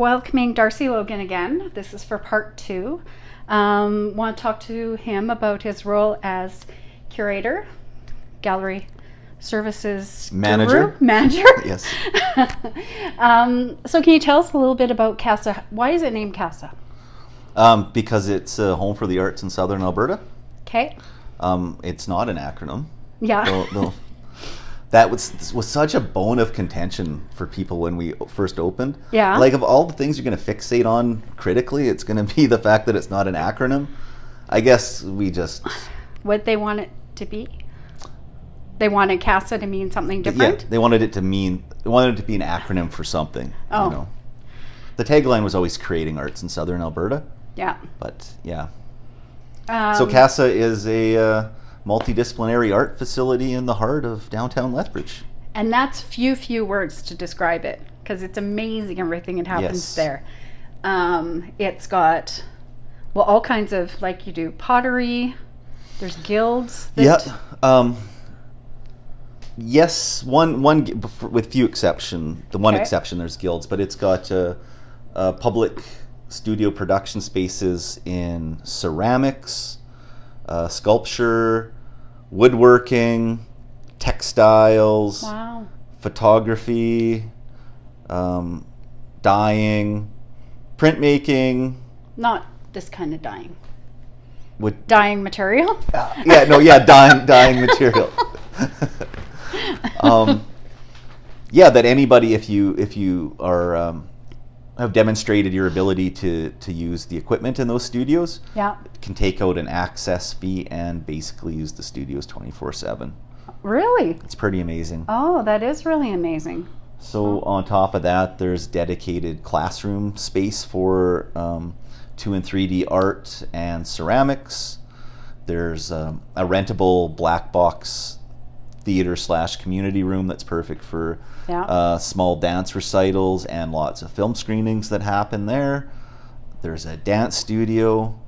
welcoming Darcy Logan again. This is for part two. Um, want to talk to him about his role as curator, gallery services Manager. guru? manager. Yes. um, so, can you tell us a little bit about CASA? Why is it named CASA? Um, because it's a home for the arts in southern Alberta. Okay. Um, it's not an acronym. Yeah. Though- though that was was such a bone of contention for people when we first opened. Yeah. Like of all the things you're going to fixate on critically, it's going to be the fact that it's not an acronym. I guess we just what they want it to be? They wanted CASA to mean something different. yeah they wanted it to mean they wanted it to be an acronym for something. Oh. You know. The tagline was always creating arts in southern Alberta, Yeah. but yeah. Um, So CASA is a uh, multidisciplinary art facility in the heart of downtown Lethbridge. And that's few, few words to describe it because it's amazing everything that happens Yes. there. Um, it's got, well, all kinds of, like you do, pottery, there's guilds. That, Yeah. Um, yes, one one with few exception. The one Okay. exception there's guilds, but it's got uh, uh, public studio production spaces in ceramics, uh, sculpture, woodworking, textiles, Wow. photography, um, dyeing, printmaking. Not this kind of dyeing. Would Dyeing material? yeah, no, yeah, dyeing, dyeing material. um, yeah, that anybody, if you if you are um, have demonstrated your ability to to use the equipment in those studios, yeah. can take out an access fee and basically use the studios twenty four seven. Really? It's pretty amazing. Oh, that is really amazing. So on top of that, there's dedicated classroom space for um, two and three D art and ceramics. There's um, a rentable black box theater slash community room that's perfect for Yeah. uh, small dance recitals and lots of film screenings that happen there. There's a dance studio.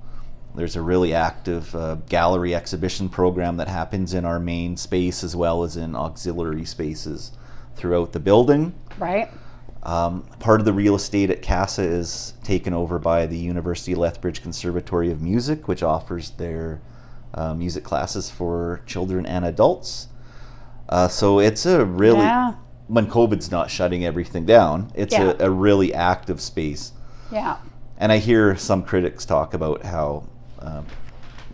There's a really active uh, gallery exhibition program that happens in our main space as well as in auxiliary spaces throughout the building. right? Um, part of the real estate at CASA is taken over by the University of Lethbridge Conservatory of Music, which offers their uh, music classes for children and adults. Uh, so it's a really, Yeah. when COVID's not shutting everything down, it's Yeah. a, a really active space. Yeah. And I hear some critics talk about how um,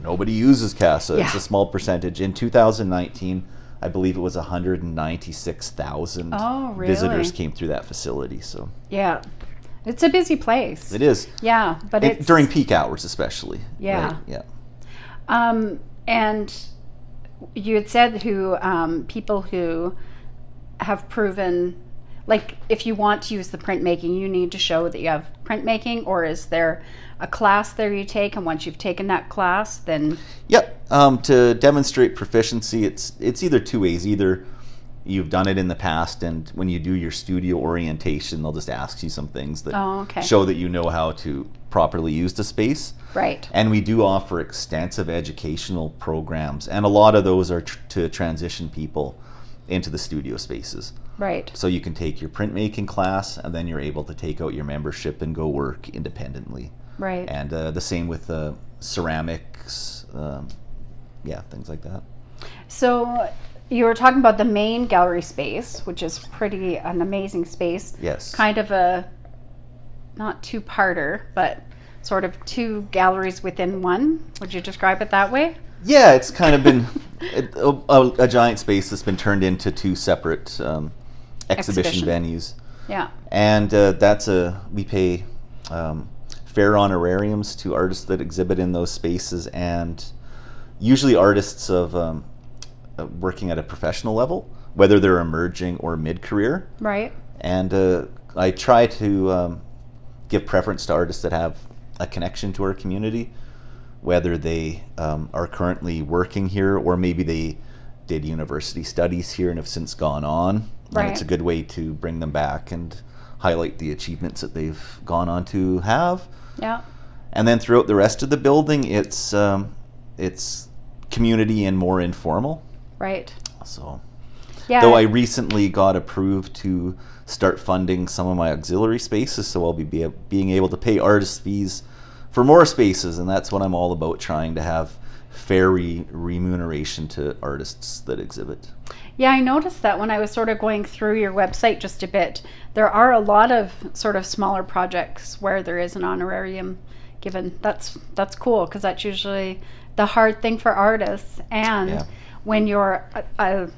nobody uses CASA. It's a small percentage. In 2019, I believe it was 196,000 Oh, really? visitors came through that facility. So Yeah. It's a busy place. it is Yeah, but it's during peak hours, especially. Yeah. right? Yeah. Um, and you had said who um, people who have proven, like, if you want to use the printmaking, you need to show that you have printmaking, or is there a class there you take, and once you've taken that class, then Yep. Um, to demonstrate proficiency, it's it's either two ways. Either you've done it in the past, and when you do your studio orientation, they'll just ask you some things that Oh, okay. show that you know how to properly use the space. right, And we do offer extensive educational programs, and a lot of those are tr- to transition people into the studio spaces. right, So you can take your printmaking class, and then you're able to take out your membership and go work independently. right. And uh, the same with uh, ceramics, um, yeah, things like that. So you were talking about the main gallery space, which is pretty an amazing space. Yes. Kind of a not two-parter, but sort of two galleries within one. Would you describe it that way? Yeah, it's kind of been a, a, a giant space that's been turned into two separate um, exhibition, Exhibition. venues. Yeah. and uh, that's a we pay um, fair honorariums to artists that exhibit in those spaces and usually artists of um, working at a professional level whether they're emerging or mid-career. Right. and uh, i try to um, give preference to artists that have a connection to our community whether they um, are currently working here or maybe they did university studies here and have since gone on. And it's a good way to bring them back and highlight the achievements that they've gone on to have. Yeah. and then throughout the rest of the building it's um, it's community and more informal Right. so Yeah. Though I recently got approved to start funding some of my auxiliary spaces, so I'll be, be being able to pay artist fees for more spaces, and that's what I'm all about trying to have fair re- remuneration to artists that exhibit. Yeah, I noticed that when I was sort of going through your website just a bit. There are a lot of sort of smaller projects where there is an honorarium given. That's that's cool because that's usually the hard thing for artists. And Yeah. when you're a, a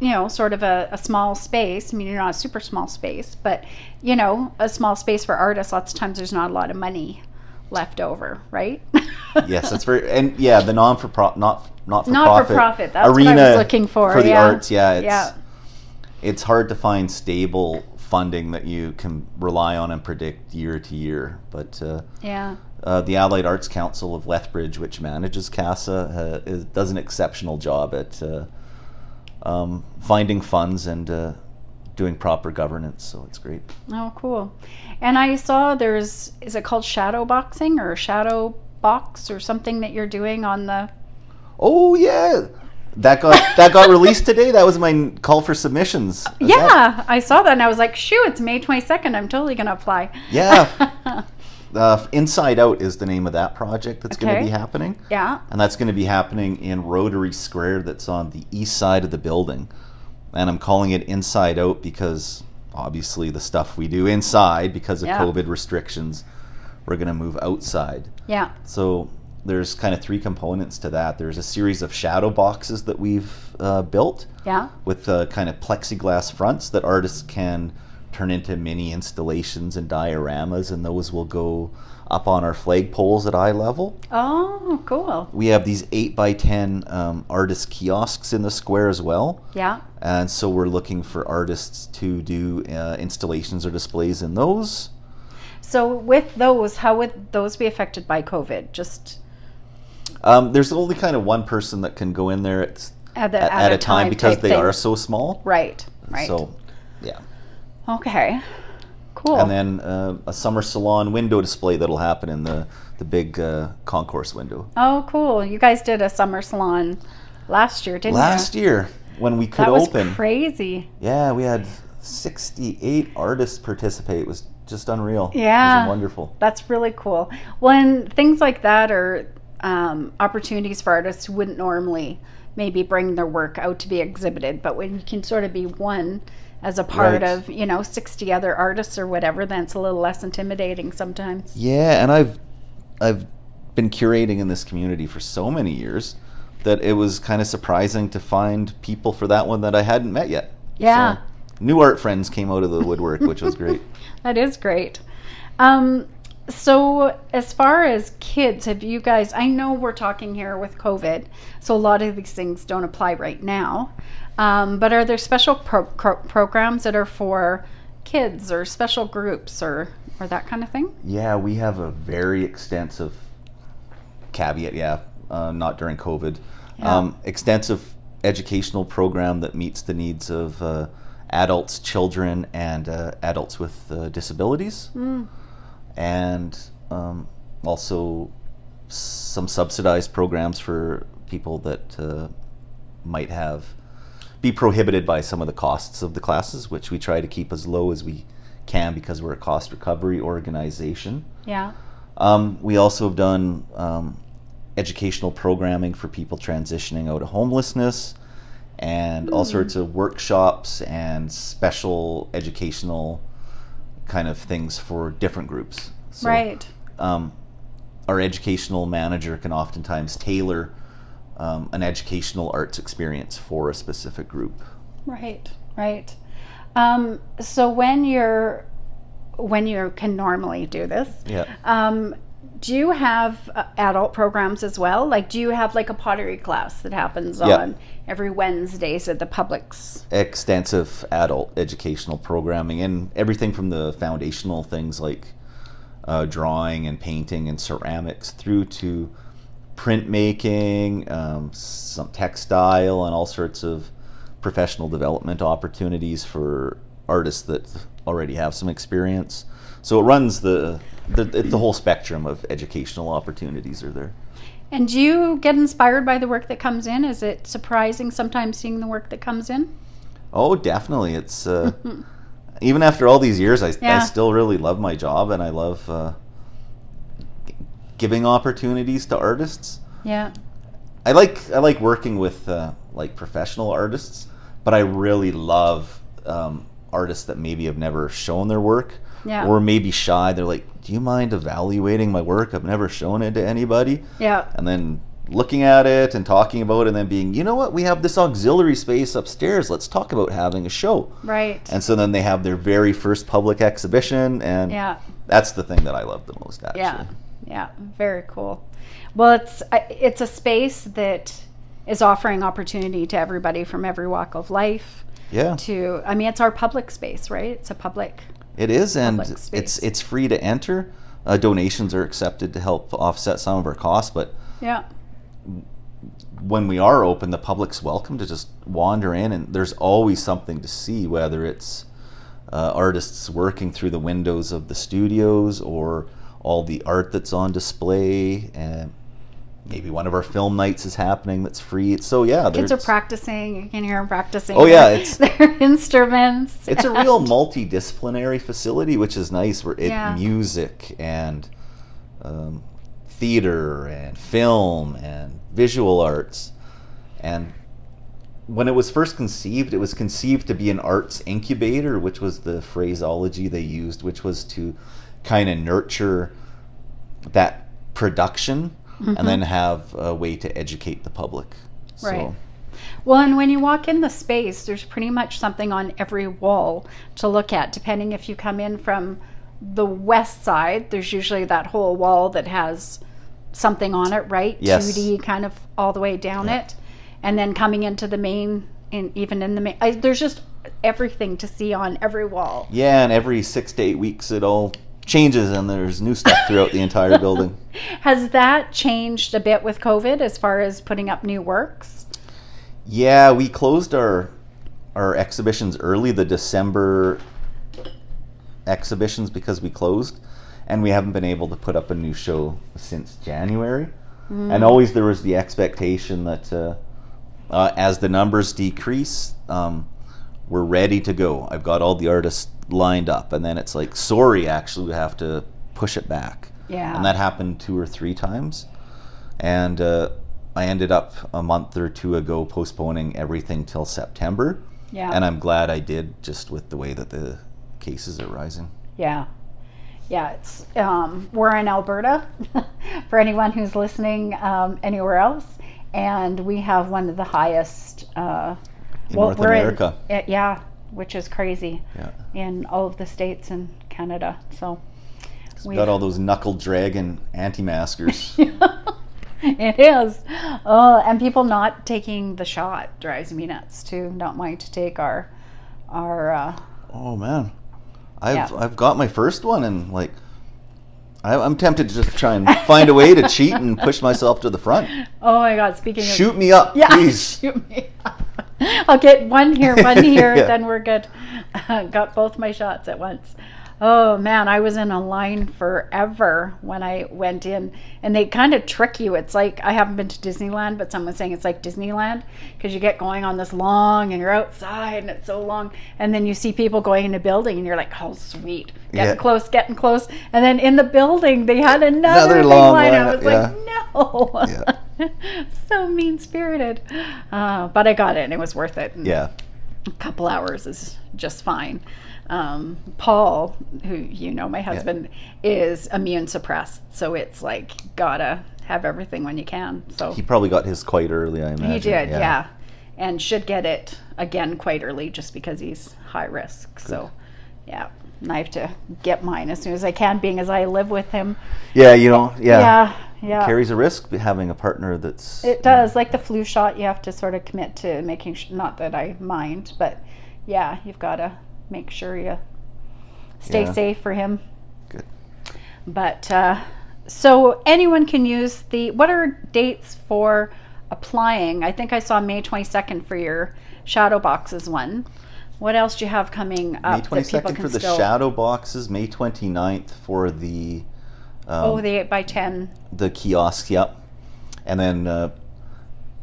you know, sort of a, a small space. I mean, you're not a super small space, but you know, a small space for artists. Lots of times, there's not a lot of money left over, right? yes, that's very and yeah, the non for profit, not not for profit. Not profit for profit. That's what I was looking for, for the yeah. arts. Yeah, it's Yeah. it's hard to find stable funding that you can rely on and predict year to year. But uh, yeah. uh, the Allied Arts Council of Lethbridge, which manages CASA, uh, is, does an exceptional job at uh, um, finding funds and uh, doing proper governance. So it's great. Oh, cool. And I saw there's is it called shadow boxing or shadow box or something that you're doing on the Oh yeah. That got that got released today. That was my call for submissions. Is that- Yeah, I saw that and I was like, "Shoo, it's May 22nd. I'm totally going to apply." Yeah. Uh, Inside Out is the name of that project that's going to be happening. yeah. And that's going to be happening in Rotary Square, that's on the east side of the building. And I'm calling it Inside Out because obviously the stuff we do inside, because of Yeah. COVID restrictions, we're going to move outside. Yeah. So there's kind of three components to that. There's a series of shadow boxes that we've uh, built Yeah. with uh, kind of plexiglass fronts that artists can turn into mini installations and dioramas, and those will go up on our flagpoles at eye level. Oh, cool. We have these 8 by 10 um, artist kiosks in the square as well. Yeah. And so we're looking for artists to do uh, installations or displays in those. So with those, how would those be affected by COVID? Just Um, there's only kind of one person that can go in there at, at, the, at, at a time, because they thing. are so small. right. Right. So, yeah. okay. Cool. And then uh, a summer salon window display that'll happen in the, the big uh, concourse window. oh, cool. You guys did a summer salon last year, didn't Last you? Last year, when we could that was open, crazy. yeah, we had 68 artists participate. It was just unreal. Yeah. It was wonderful. That's really cool. When things like that are um, opportunities for artists who wouldn't normally maybe bring their work out to be exhibited, but when you can sort of be one as a part Right. of, you know, 60 other artists or whatever, then it's a little less intimidating sometimes. Yeah, and I've I've been curating in this community for so many years that it was kind of surprising to find people for that one that I hadn't met yet. Yeah. So, new art friends came out of the woodwork, which was great. That is great. Um, so, as far as kids, have you guys? I know we're talking here with COVID, so a lot of these things don't apply right now. Um, but are there special pro- pro- programs that are for kids or special groups or or that kind of thing? Yeah, we have a very extensive caveat. Yeah, uh, not during COVID. Yeah. Um, extensive educational program that meets the needs of uh, adults, children, and uh, adults with uh, disabilities, and um, also some subsidized programs for people that uh, might have be prohibited by some of the costs of the classes, which we try to keep as low as we can because we're a cost recovery organization. Yeah. Um, we also have done um, educational programming for people transitioning out of homelessness and all sorts of workshops and special educational kind of things for different groups. So, right. Um, our educational manager can oftentimes tailor um, an educational arts experience for a specific group. Right. Right. Um, so when you're when you can normally do this, Yeah. Um, do you have uh, adult programs as well? Like, do you have like a pottery class that happens Yeah. on every Wednesdays at the Publix? extensive adult educational programming and everything from the foundational things like uh, drawing and painting and ceramics through to printmaking, um, some textile, and all sorts of professional development opportunities for artists that already have some experience. So it runs the the, the whole spectrum of educational opportunities are there. And do you get inspired by the work that comes in? Is it surprising sometimes seeing the work that comes in? Oh, definitely. It's uh, even after all these years, I, I still really love my job, and I love uh, g- giving opportunities to artists. Yeah. I like I like working with uh, like professional artists, but I really love um, artists that maybe have never shown their work Yeah. or maybe shy. They're like, "Do you mind evaluating my work? I've never shown it to anybody." Yeah. and then looking at it and talking about it and then being you know what we have this auxiliary space upstairs let's talk about having a show Right. and so then they have their very first public exhibition and yeah. that's the thing that i love the most actually Yeah. Yeah. Very cool. Well, it's it's a space that is offering opportunity to everybody from every walk of life. Yeah To I mean, it's our public space, right? It's a public. it is and space. it's it's free to enter uh, donations are accepted to help offset some of our costs but Yeah. when we are open, the public's welcome to just wander in, and there's always something to see, whether it's uh, artists working through the windows of the studios or all the art that's on display, and maybe one of our film nights is happening that's free. So yeah, the Kids are practicing. You can hear them practicing. Oh, yeah, it's- their instruments. It's a real multidisciplinary facility, which is nice. Where it Yeah. music and um, theater and film and visual arts, and when it was first conceived, it was conceived to be an arts incubator, which was the phraseology they used, which was to kind of nurture that production and then have a way to educate the public. Mm-hmm. Right. Well, and when you walk in the space, there's pretty much something on every wall to look at, depending if you come in from the west side, there's usually that whole wall that has something on it, right? Yes. 2D kind of all the way down Yeah. it. And then coming into the main, in, even in the main, I, there's just everything to see on every wall. Yeah, and every six to eight weeks it all changes and there's new stuff throughout the entire building. Has that changed a bit with COVID as far as putting up new works? Yeah, we closed our our exhibitions early, the December exhibitions because we closed and we haven't been able to put up a new show since January. And always there was the expectation that uh, uh, as the numbers decrease, um, we're ready to go. I've got all the artists lined up, and then it's like, sorry, actually, we have to push it back. Yeah. And that happened two or three times. And uh, I ended up a month or two ago postponing everything till September. Yeah. And I'm glad I did, just with the way that the cases are rising. Yeah. Yeah, it's um, we're in Alberta for anyone who's listening um, anywhere else, and we have one of the highest. Uh, In North we're in- America. uh, yeah, which is crazy Yeah. in all of the states and Canada. So We got all those knuckle dragging anti-maskers. it is. Oh, and people not taking the shot drives me nuts too. Not wanting to take our our. Uh, oh man, I've Yeah. I've got my first one and like. I, I'm tempted to just try and find a way to cheat and push myself to the front. oh my God! Speaking of Shoot me up, Yeah, please. shoot me. I'll get one here, one here, Yeah. then we're good. Got both my shots at once. Oh man, I was in a line forever when I went in, and they kind of trick you. It's like I haven't been to Disneyland, but someone's saying it's like Disneyland because you get going on this long, and you're outside, and it's so long, and then you see people going in a building, and you're like, oh sweet, getting Yeah. close, getting close, and then in the building they had another, Another long line. I was yeah. like, no. so mean spirited. Uh, but I got it and it was worth it. And Yeah, A couple hours is just fine. Um, Paul, who you know, my husband, is immune suppressed. So it's like, gotta have everything when you can. So he probably got his quite early. I imagine. he did, yeah. And should get it again quite early just because he's high risk. So, yeah. And I have to get mine as soon as I can, being as I live with him. Yeah, you know, yeah. Yeah, yeah. Carries a risk having a partner that's. It does. Like the flu shot, you have to sort of commit to making sure, not that I mind, but yeah, you've got to make sure you stay Yeah. safe for him. Good. But uh, so anyone can use the, what are dates for applying? I think I saw May 22nd for your shadow boxes one. What else do you have coming up May that people 22nd can for the still? shadow boxes. May 29th for the. Um, oh, the 8 by 10 the kiosk, yep. And then uh,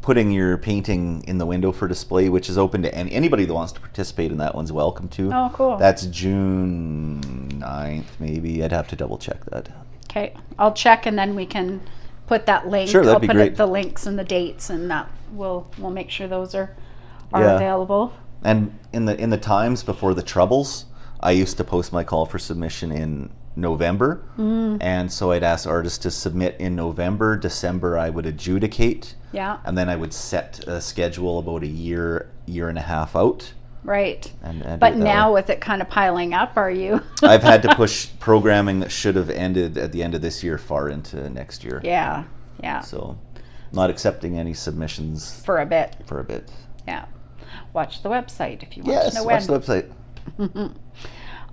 putting your painting in the window for display, which is open to any, anybody that wants to participate in that one's welcome to. Oh, cool. That's June 9th, maybe. I'd have to double check that. Okay, I'll check and then we can put that link. Sure, that'd I'll be put great. It, the links and the dates, and that we'll we'll make sure those are are Yeah. available. And in the in the times before the troubles, I used to post my call for submission in November, Mm. and so I'd ask artists to submit in November. December, I would adjudicate, Yeah, and then I would set a schedule about a year year and a half out. right. And, and But now way. with it kind of piling up, are you? I've had to push programming that should have ended at the end of this year far into next year. yeah, yeah, So, not accepting any submissions for a bit. for a bit. Yeah. Watch the website if you want Yes, to know when. Yes, watch the website.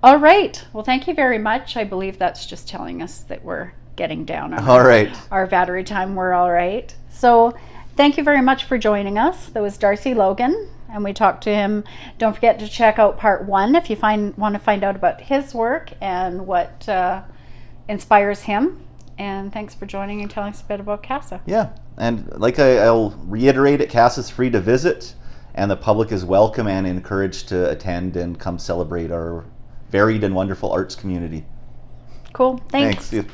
All right. Well, thank you very much. I believe that's just telling us that we're getting down on All right. our battery time. We're all right. So, thank you very much for joining us. That was Darcy Logan, and we talked to him. Don't forget to check out part one if you find want to find out about his work and what uh, inspires him. And thanks for joining and telling us a bit about CASA. Yeah, and like I, I'll reiterate it, CAS is free to visit, and the public is welcome and encouraged to attend and come celebrate our varied and wonderful arts community. Cool. Thanks. Thanks.